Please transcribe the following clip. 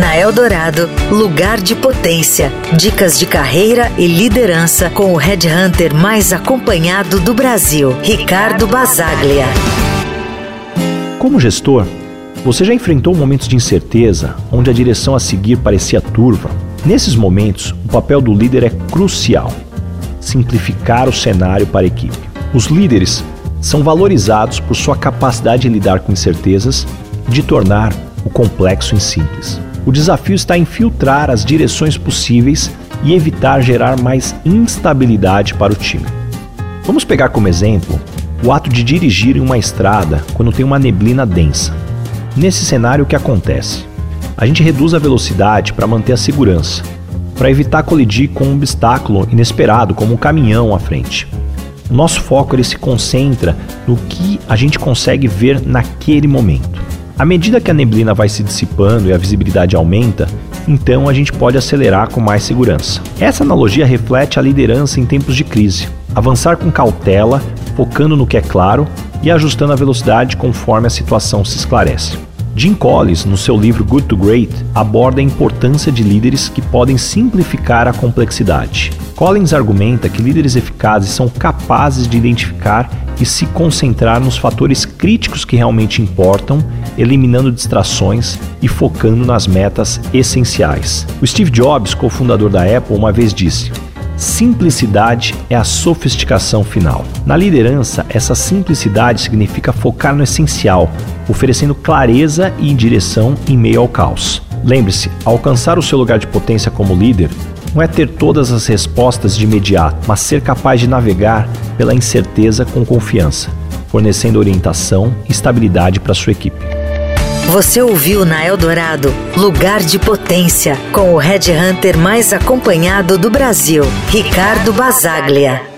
Na Eldorado, lugar de potência. Dicas de carreira e liderança com o headhunter mais acompanhado do Brasil, Ricardo Basaglia. Como gestor, você já enfrentou momentos de incerteza onde a direção a seguir parecia turva? Nesses momentos, o papel do líder é crucial. Simplificar o cenário para a equipe. Os líderes são valorizados por sua capacidade de lidar com incertezas e de tornar o complexo em simples. O desafio está em filtrar as direções possíveis e evitar gerar mais instabilidade para o time. Vamos pegar como exemplo o ato de dirigir em uma estrada quando tem uma neblina densa. Nesse cenário, o que acontece? A gente reduz a velocidade para manter a segurança, para evitar colidir com um obstáculo inesperado, como um caminhão à frente. O nosso foco ele se concentra no que a gente consegue ver naquele momento. À medida que a neblina vai se dissipando e a visibilidade aumenta, então a gente pode acelerar com mais segurança. Essa analogia reflete a liderança em tempos de crise. Avançar com cautela, focando no que é claro e ajustando a velocidade conforme a situação se esclarece. Jim Collins, no seu livro Good to Great, aborda a importância de líderes que podem simplificar a complexidade. Collins argumenta que líderes eficazes são capazes de identificar e se concentrar nos fatores críticos que realmente importam, eliminando distrações e focando nas metas essenciais. O Steve Jobs, cofundador da Apple, uma vez disse: Simplicidade é a sofisticação final. Na liderança, essa simplicidade significa focar no essencial, oferecendo clareza e direção em meio ao caos. Lembre-se, alcançar o seu lugar de potência como líder não é ter todas as respostas de imediato, mas ser capaz de navegar pela incerteza com confiança, fornecendo orientação e estabilidade para sua equipe. Você ouviu na Eldorado Lugar de Potência, com o Red Hunter mais acompanhado do Brasil, Ricardo Basaglia.